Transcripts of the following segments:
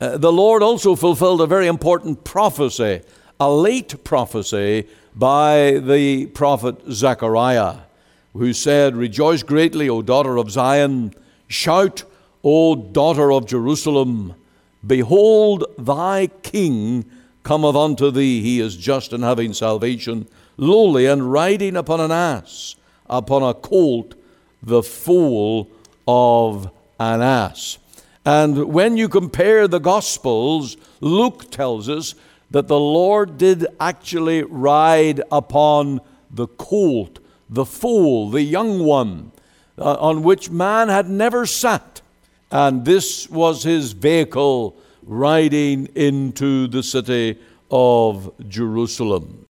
Uh, the Lord also fulfilled a very important prophecy, a late prophecy by the prophet Zechariah, who said, Rejoice greatly, O daughter of Zion, shout, O daughter of Jerusalem, behold, thy king cometh unto thee, he is just and having salvation, lowly and riding upon an ass, upon a colt, the foal of an ass. And when you compare the Gospels, Luke tells us that the Lord did actually ride upon the colt, the foal, the young one, uh, on which man had never sat. And this was his vehicle riding into the city of Jerusalem.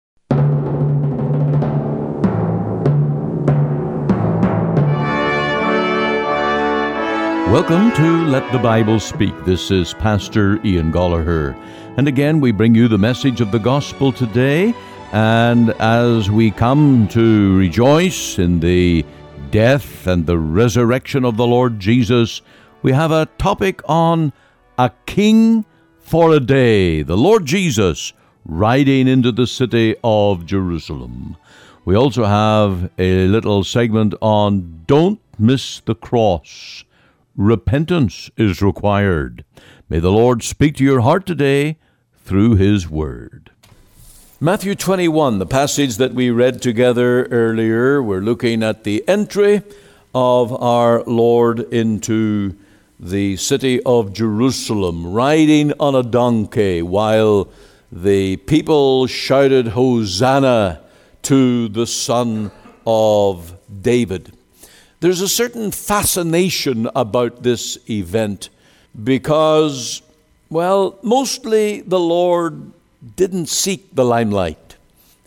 Welcome to Let the Bible Speak. This is Pastor Ian Goligher. And again, we bring you the message of the gospel today. And as we come to rejoice in the death and the resurrection of the Lord Jesus, we have a topic on a king for a day. The Lord Jesus riding into the city of Jerusalem. We also have a little segment on Don't Miss the Cross repentance is required. May the Lord speak to your heart today through His Word. Matthew 21, the passage that we read together earlier, we're looking at the entry of our Lord into the city of Jerusalem, riding on a donkey while the people shouted, Hosanna to the Son of David. There's a certain fascination about this event because, well, mostly the Lord didn't seek the limelight.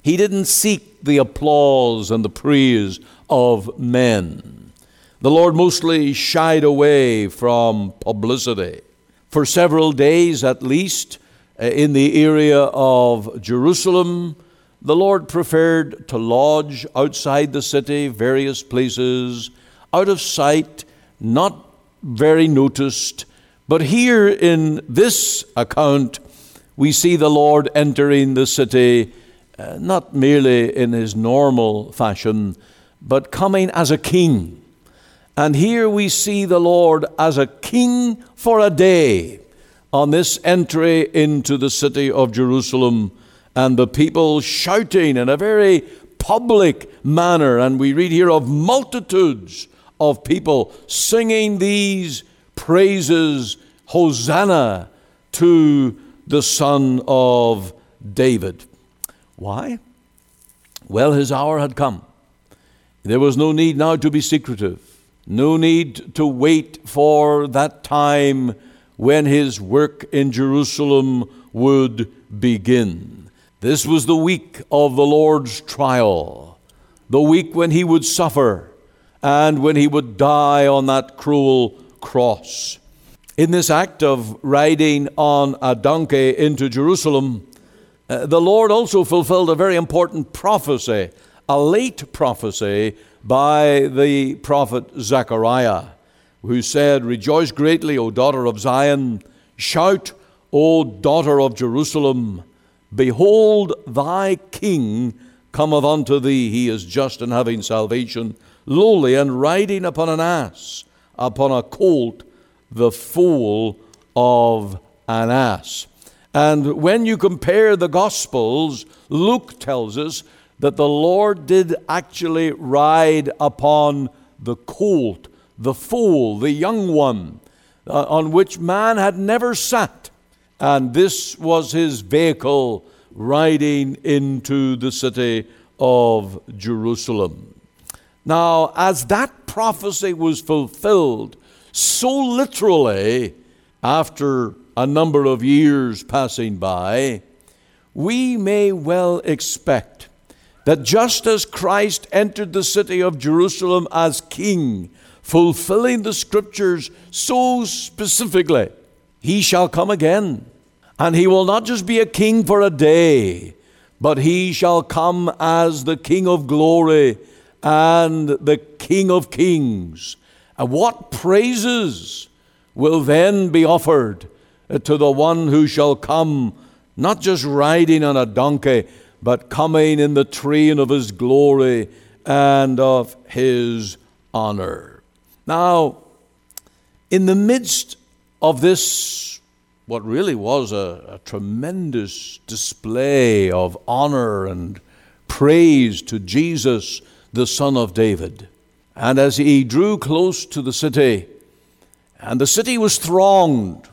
He didn't seek the applause and the praise of men. The Lord mostly shied away from publicity. For several days at least, uh, in the area of Jerusalem, the Lord preferred to lodge outside the city, various places, out of sight, not very noticed. But here in this account, we see the Lord entering the city uh, not merely in his normal fashion, but coming as a king. And here we see the Lord as a king for a day on this entry into the city of Jerusalem, and the people shouting in a very public manner. And we read here of multitudes of people singing these praises, Hosanna to the Son of David. Why? Well, his hour had come. There was no need now to be secretive, no need to wait for that time when his work in Jerusalem would begin. This was the week of the Lord's trial, the week when he would suffer and when he would die on that cruel cross. In this act of riding on a donkey into Jerusalem, uh, the Lord also fulfilled a very important prophecy, a late prophecy by the prophet Zechariah, who said, Rejoice greatly, O daughter of Zion, shout, O daughter of Jerusalem, behold, thy king cometh unto thee, he is just and having salvation lowly and riding upon an ass, upon a colt, the foal of an ass. And when you compare the Gospels, Luke tells us that the Lord did actually ride upon the colt, the foal, the young one, uh, on which man had never sat. And this was his vehicle riding into the city of Jerusalem. Now, as that prophecy was fulfilled so literally after a number of years passing by, we may well expect that just as Christ entered the city of Jerusalem as king, fulfilling the scriptures so specifically, he shall come again. And he will not just be a king for a day, but he shall come as the king of glory and the King of Kings. And what praises will then be offered to the one who shall come, not just riding on a donkey, but coming in the train of his glory and of his honor. Now, in the midst of this, what really was a, a tremendous display of honor and praise to Jesus, the Son of David, and as he drew close to the city, and the city was thronged,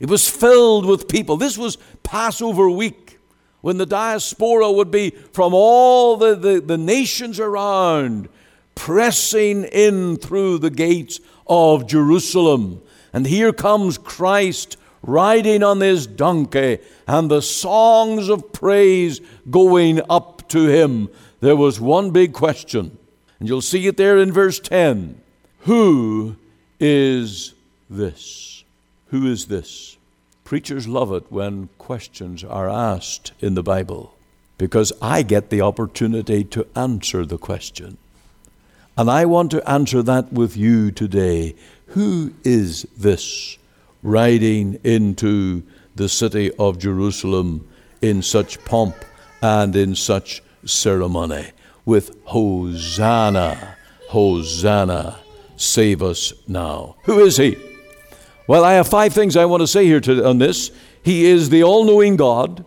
it was filled with people. This was Passover week when the diaspora would be from all the, the, the nations around pressing in through the gates of Jerusalem. And here comes Christ riding on his donkey, and the songs of praise going up to him. There was one big question, and you'll see it there in verse 10. Who is this? Who is this? Preachers love it when questions are asked in the Bible because I get the opportunity to answer the question. And I want to answer that with you today. Who is this riding into the city of Jerusalem in such pomp and in such ceremony with Hosanna, Hosanna, save us now? Who is he? Well, I have five things I want to say here to, on this. He is the all knowing God.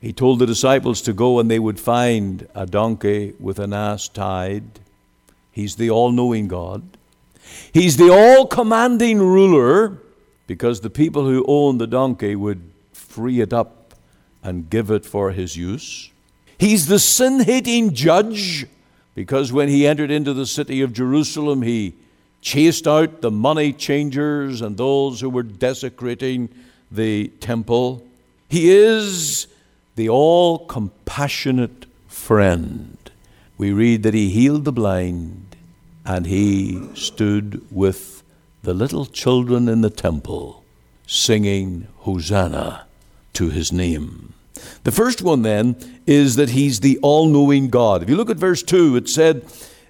He told the disciples to go and they would find a donkey with an ass tied. He's the all knowing God. He's the all commanding ruler because the people who owned the donkey would free it up and give it for his use. He's the sin hating judge because when he entered into the city of Jerusalem, he chased out the money changers and those who were desecrating the temple. He is the all compassionate friend. We read that he healed the blind, and he stood with the little children in the temple singing Hosanna to his name. The first one then is that he's the all knowing God. If you look at verse 2, it said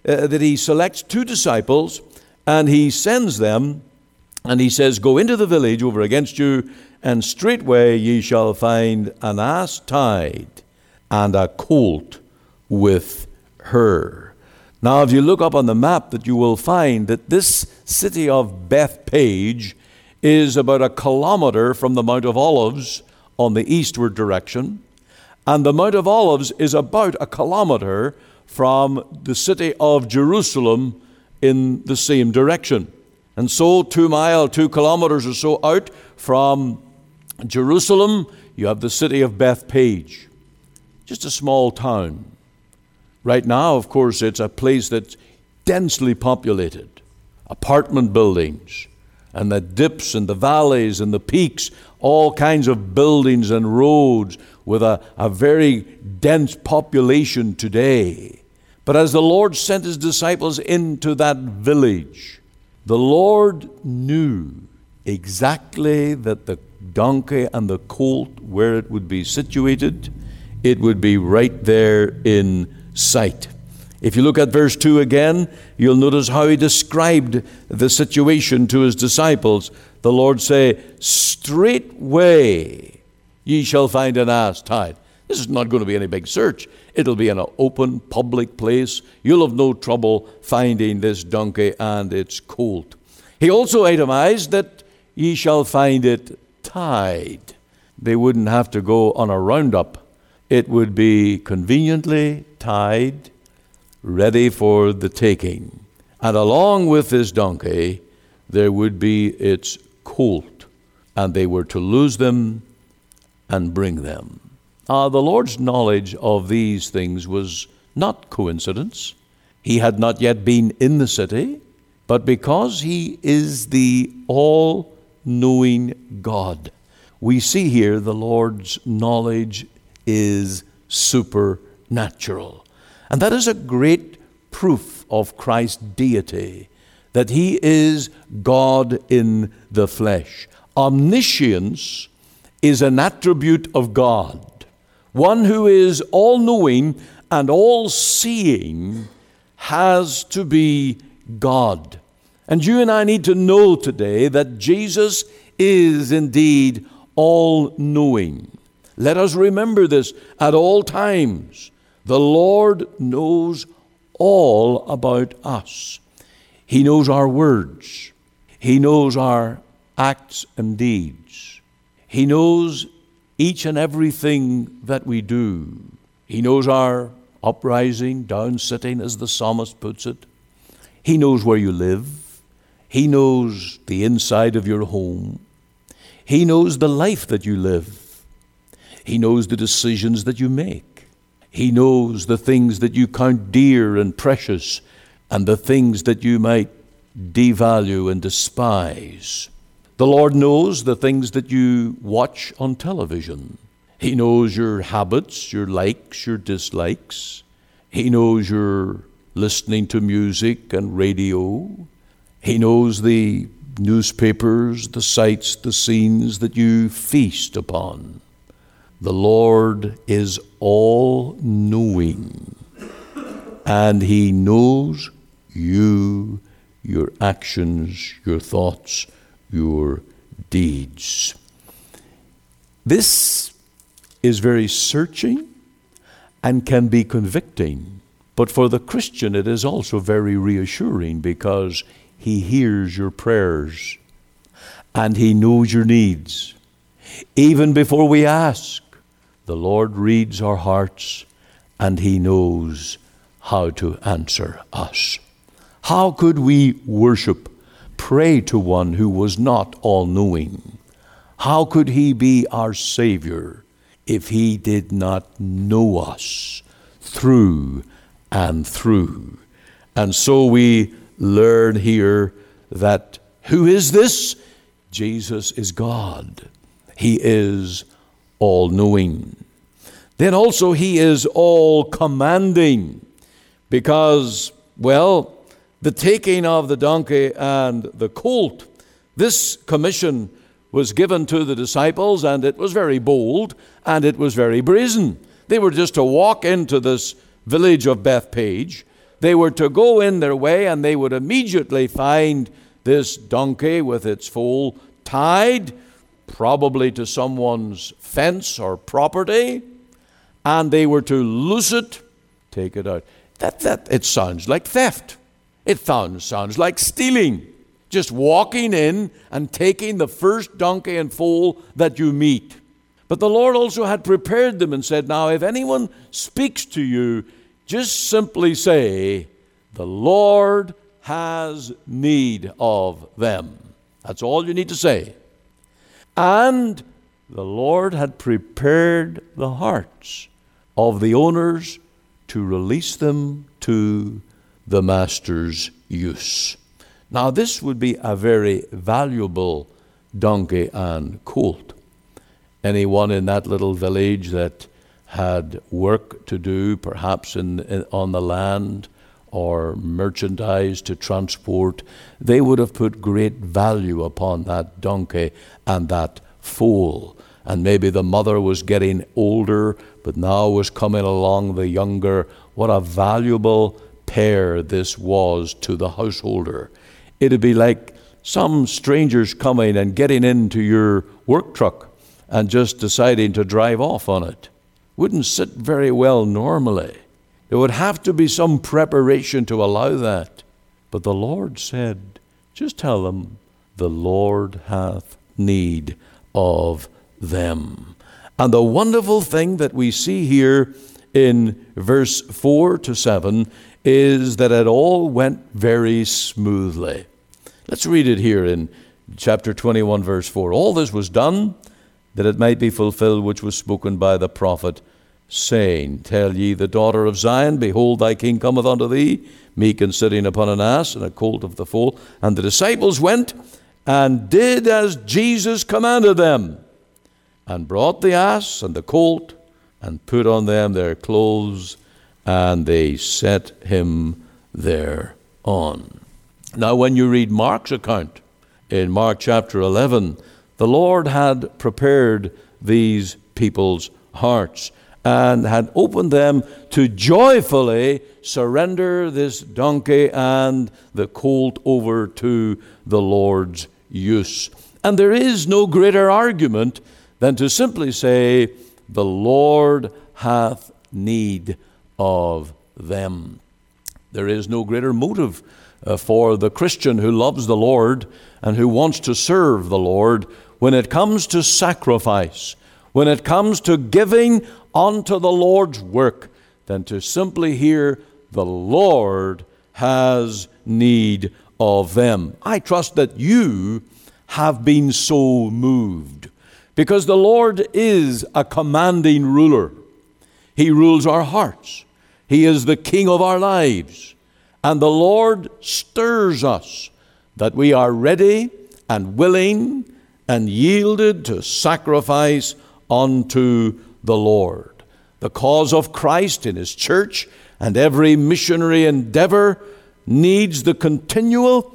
uh, that he selects two disciples and he sends them and he says, Go into the village over against you, and straightway ye shall find an ass tied and a colt with her. Now, if you look up on the map, that you will find that this city of Bethphage is about a kilometer from the Mount of Olives on the eastward direction, and the Mount of Olives is about a kilometer from the city of Jerusalem in the same direction. And so, two mile, two kilometers or so out from Jerusalem, you have the city of Bethphage, just a small town. Right now, of course, it's a place that's densely populated, apartment buildings, and the dips and the valleys and the peaks, all kinds of buildings and roads with a, a very dense population today. But as the Lord sent his disciples into that village, the Lord knew exactly that the donkey and the colt, where it would be situated, it would be right there in sight. If you look at verse 2 again, you'll notice how he described the situation to his disciples. The Lord say, Straightway ye shall find an ass tied. This is not going to be any big search. It'll be in an open, public place. You'll have no trouble finding this donkey and its colt. He also itemized that ye shall find it tied. They wouldn't have to go on a roundup it would be conveniently tied, ready for the taking. And along with this donkey, there would be its colt, and they were to lose them and bring them. Uh, the Lord's knowledge of these things was not coincidence. He had not yet been in the city, but because He is the all knowing God, we see here the Lord's knowledge is supernatural. And that is a great proof of Christ's deity, that he is God in the flesh. Omniscience is an attribute of God. One who is all knowing and all seeing has to be God. And you and I need to know today that Jesus is indeed all knowing. Let us remember this at all times. The Lord knows all about us. He knows our words. He knows our acts and deeds. He knows each and everything that we do. He knows our uprising, down sitting, as the psalmist puts it. He knows where you live. He knows the inside of your home. He knows the life that you live. He knows the decisions that you make. He knows the things that you count dear and precious and the things that you might devalue and despise. The Lord knows the things that you watch on television. He knows your habits, your likes, your dislikes. He knows your listening to music and radio. He knows the newspapers, the sights, the scenes that you feast upon. The Lord is all knowing, and He knows you, your actions, your thoughts, your deeds. This is very searching and can be convicting. But for the Christian, it is also very reassuring because he hears your prayers and he knows your needs. Even before we ask, the Lord reads our hearts and he knows how to answer us. How could we worship, pray to one who was not all knowing? How could he be our Savior? if he did not know us through and through. And so we learn here that who is this? Jesus is God. He is all knowing. Then also, He is all commanding because, well, the taking of the donkey and the colt, this commission was given to the disciples, and it was very bold and it was very brazen. They were just to walk into this village of Bethphage. They were to go in their way, and they would immediately find this donkey with its foal tied, probably to someone's fence or property, and they were to loose it, take it out. That, that, it sounds like theft. It sounds, like stealing just walking in and taking the first donkey and foal that you meet. But the Lord also had prepared them and said, Now, if anyone speaks to you, just simply say, The Lord has need of them. That's all you need to say. And the Lord had prepared the hearts of the owners to release them to the master's use. Now, this would be a very valuable donkey and colt. Anyone in that little village that had work to do, perhaps in, in, on the land or merchandise to transport, they would have put great value upon that donkey and that foal. And maybe the mother was getting older, but now was coming along the younger. What a valuable pair this was to the householder. It'd be like some strangers coming and getting into your work truck and just deciding to drive off on it. Wouldn't sit very well normally. There would have to be some preparation to allow that. But the Lord said, just tell them, the Lord hath need of them. And the wonderful thing that we see here in verse 4 to 7 is that it all went very smoothly. Let's read it here in chapter 21, verse 4. All this was done that it might be fulfilled which was spoken by the prophet, saying, Tell ye the daughter of Zion, Behold, thy king cometh unto thee, meek and sitting upon an ass, and a colt of the foal. And the disciples went and did as Jesus commanded them, and brought the ass and the colt, and put on them their clothes, and they set him thereon. Now, when you read Mark's account in Mark chapter 11, the Lord had prepared these people's hearts and had opened them to joyfully surrender this donkey and the colt over to the Lord's use. And there is no greater argument than to simply say, The Lord hath need of them. There is no greater motive uh, for the Christian who loves the Lord and who wants to serve the Lord when it comes to sacrifice, when it comes to giving unto the Lord's work, than to simply hear, The Lord has need of them. I trust that you have been so moved because the Lord is a commanding ruler. He rules our hearts, He is the King of our lives. And the Lord stirs us that we are ready and willing and yielded to sacrifice unto the Lord. The cause of Christ in His church and every missionary endeavor needs the continual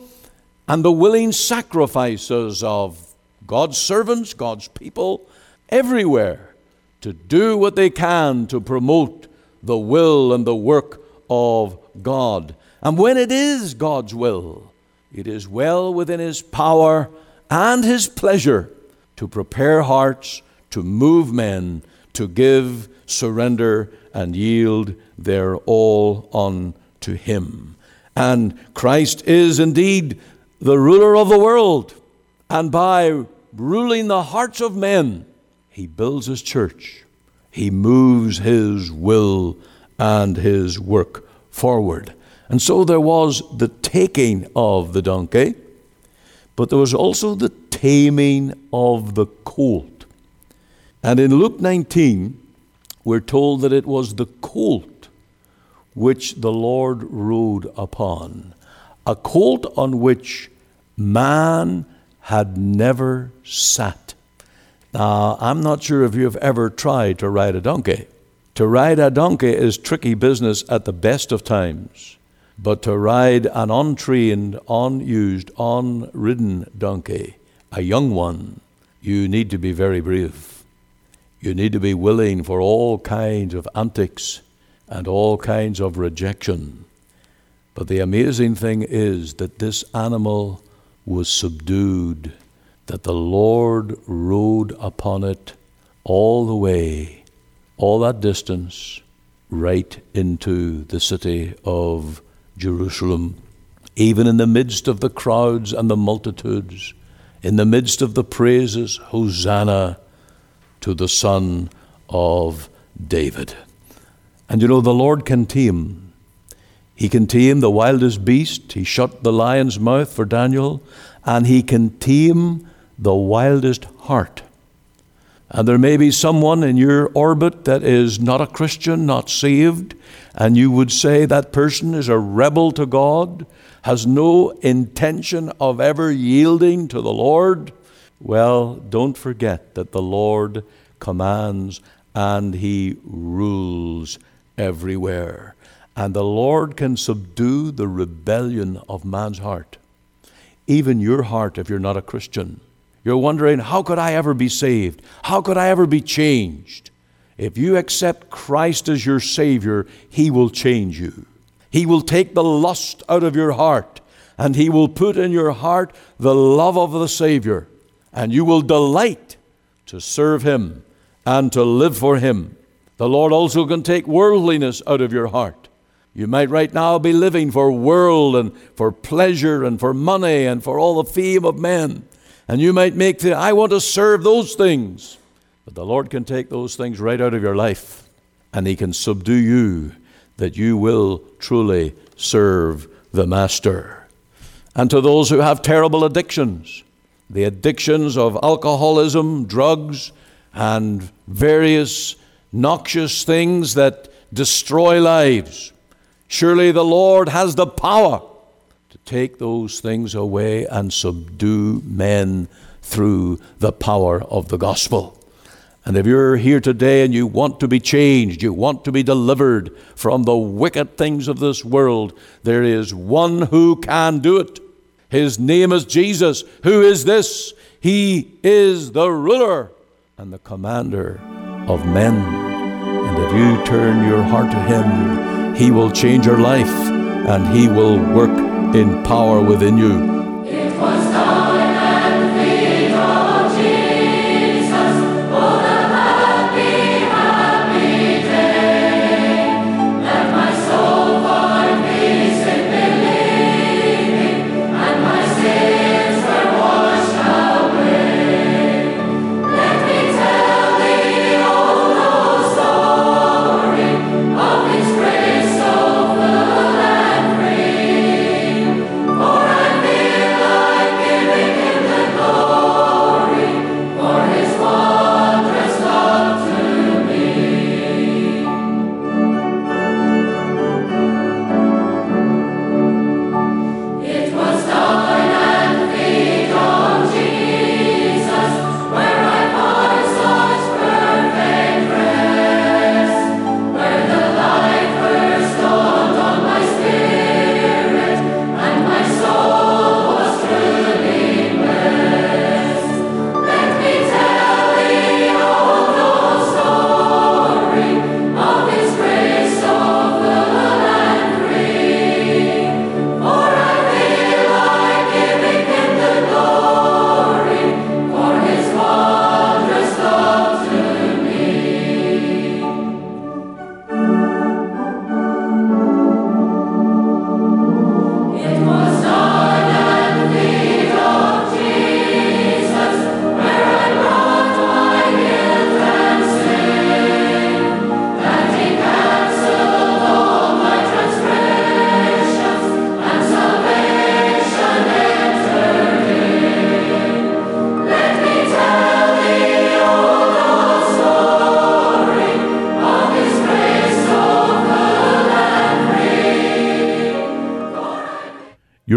and the willing sacrifices of God's servants, God's people, everywhere to do what they can to promote the will and the work of God. And when it is God's will, it is well within His power and His pleasure to prepare hearts, to move men, to give, surrender, and yield their all unto Him. And Christ is indeed the ruler of the world. And by ruling the hearts of men, He builds His church. He moves His will and His work forward. And so there was the taking of the donkey, but there was also the taming of the colt. And in Luke 19, we're told that it was the colt which the Lord rode upon, a colt on which man had never sat. Now, I'm not sure if you've ever tried to ride a donkey. To ride a donkey is tricky business at the best of times. But to ride an untrained, unused, unridden donkey, a young one, you need to be very brave. You need to be willing for all kinds of antics and all kinds of rejection. But the amazing thing is that this animal was subdued, that the Lord rode upon it all the way, all that distance, right into the city of Jerusalem, even in the midst of the crowds and the multitudes, in the midst of the praises, Hosanna to the Son of David. And you know, the Lord can tame. He can tame the wildest beast. He shut the lion's mouth for Daniel, and he can tame the wildest heart. And there may be someone in your orbit that is not a Christian, not saved, and you would say that person is a rebel to God, has no intention of ever yielding to the Lord, well, don't forget that the Lord commands and He rules everywhere. And the Lord can subdue the rebellion of man's heart, even your heart if you're not a Christian. You're wondering, how could I ever be saved? How could I ever be changed? If you accept Christ as your Savior, He will change you. He will take the lust out of your heart, and He will put in your heart the love of the Savior, and you will delight to serve Him and to live for Him. The Lord also can take worldliness out of your heart. You might right now be living for world and for pleasure and for money and for all the fame of men. And you might make the, I want to serve those things. But the Lord can take those things right out of your life and He can subdue you that you will truly serve the Master. And to those who have terrible addictions, the addictions of alcoholism, drugs, and various noxious things that destroy lives, surely the Lord has the power to take those things away and subdue men through the power of the gospel. And if you're here today and you want to be changed, you want to be delivered from the wicked things of this world, there is one who can do it. His name is Jesus. Who is this? He is the ruler and the commander of men. And if you turn your heart to Him, He will change your life and He will work in power within you.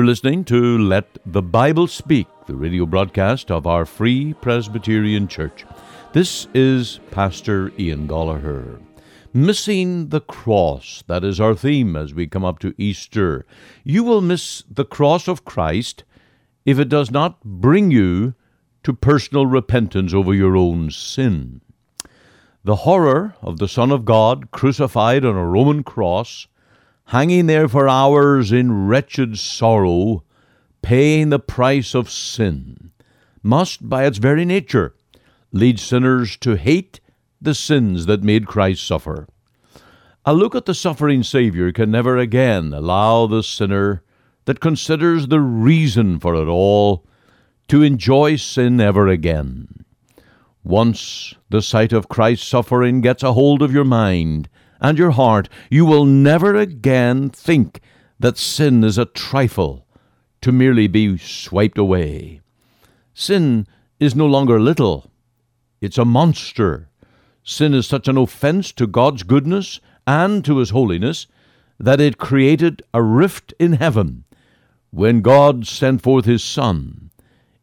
Listening to Let the Bible Speak, the radio broadcast of our Free Presbyterian Church. This is Pastor Ian Goligher. Missing the cross, that is our theme as we come up to Easter. You will miss the cross of Christ if it does not bring you to personal repentance over your own sin. The horror of the Son of God crucified on a Roman cross hanging there for hours in wretched sorrow, paying the price of sin, must, by its very nature, lead sinners to hate the sins that made Christ suffer. A look at the suffering Saviour can never again allow the sinner that considers the reason for it all to enjoy sin ever again. Once the sight of Christ's suffering gets a hold of your mind, and your heart, you will never again think that sin is a trifle to merely be swiped away. Sin is no longer little, it's a monster. Sin is such an offense to God's goodness and to His holiness that it created a rift in heaven. When God sent forth His Son,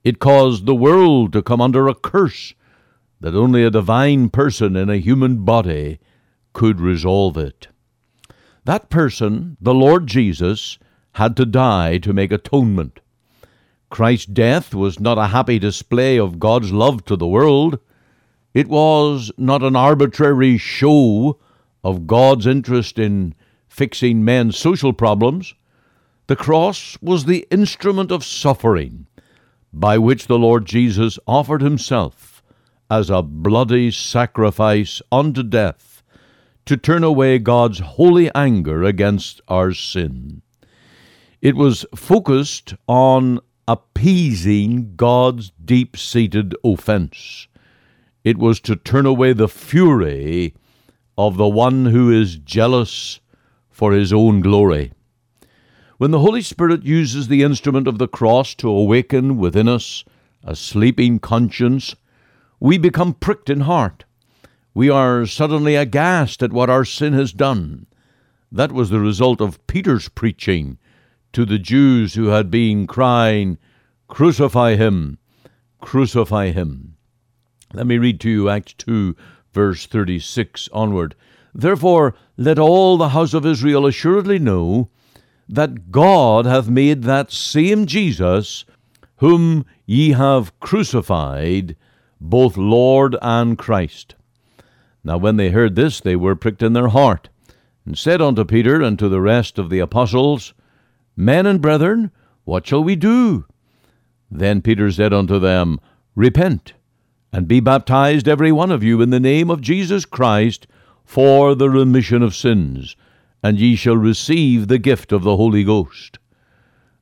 it caused the world to come under a curse that only a divine person in a human body could resolve it. That person, the Lord Jesus, had to die to make atonement. Christ's death was not a happy display of God's love to the world. It was not an arbitrary show of God's interest in fixing men's social problems. The cross was the instrument of suffering by which the Lord Jesus offered himself as a bloody sacrifice unto death to turn away God's holy anger against our sin. It was focused on appeasing God's deep seated offense. It was to turn away the fury of the one who is jealous for his own glory. When the Holy Spirit uses the instrument of the cross to awaken within us a sleeping conscience, we become pricked in heart we are suddenly aghast at what our sin has done. That was the result of Peter's preaching to the Jews who had been crying, Crucify him! Crucify him! Let me read to you Acts 2, verse 36 onward. Therefore, let all the house of Israel assuredly know that God hath made that same Jesus, whom ye have crucified, both Lord and Christ. Now when they heard this, they were pricked in their heart, and said unto Peter and to the rest of the apostles, Men and brethren, what shall we do? Then Peter said unto them, Repent, and be baptized every one of you in the name of Jesus Christ for the remission of sins, and ye shall receive the gift of the Holy Ghost.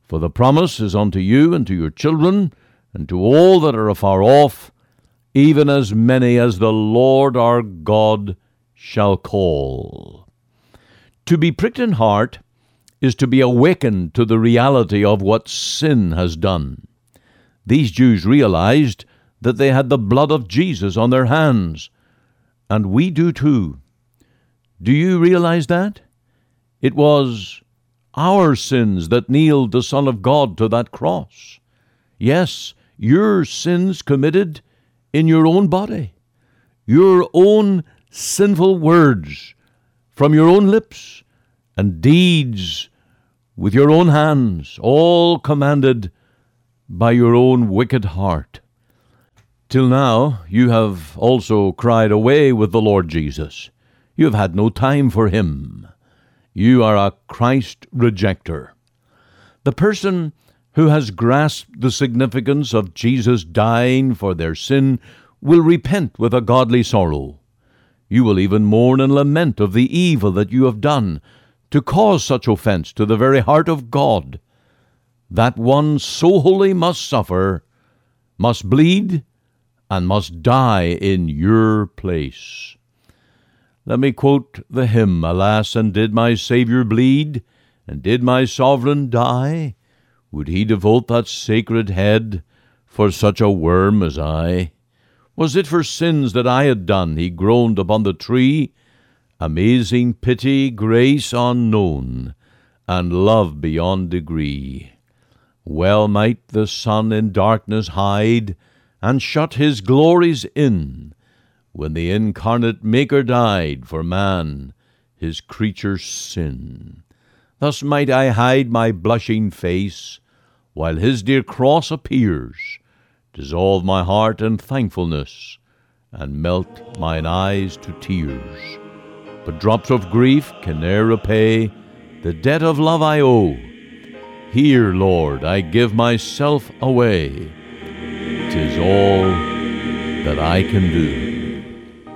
For the promise is unto you and to your children, and to all that are afar off, even as many as the Lord our God shall call. To be pricked in heart is to be awakened to the reality of what sin has done. These Jews realized that they had the blood of Jesus on their hands, and we do too. Do you realize that? It was our sins that nailed the Son of God to that cross. Yes, your sins committed in your own body, your own sinful words from your own lips, and deeds with your own hands, all commanded by your own wicked heart. Till now you have also cried away with the Lord Jesus. You have had no time for him. You are a Christ rejecter. The person who has grasped the significance of Jesus dying for their sin will repent with a godly sorrow. You will even mourn and lament of the evil that you have done to cause such offense to the very heart of God. That one so holy must suffer, must bleed, and must die in your place. Let me quote the hymn, Alas, and did my Saviour bleed, and did my Sovereign die? Would he devote that sacred head for such a worm as I? Was it for sins that I had done he groaned upon the tree? Amazing pity, grace unknown, and love beyond degree. Well might the sun in darkness hide, and shut his glories in, when the incarnate Maker died for man, his creature's sin. Thus might I hide my blushing face, while his dear cross appears, dissolve my heart in thankfulness, and melt mine eyes to tears. But drops of grief can ne'er repay the debt of love I owe. Here, Lord, I give myself away. Tis all that I can do.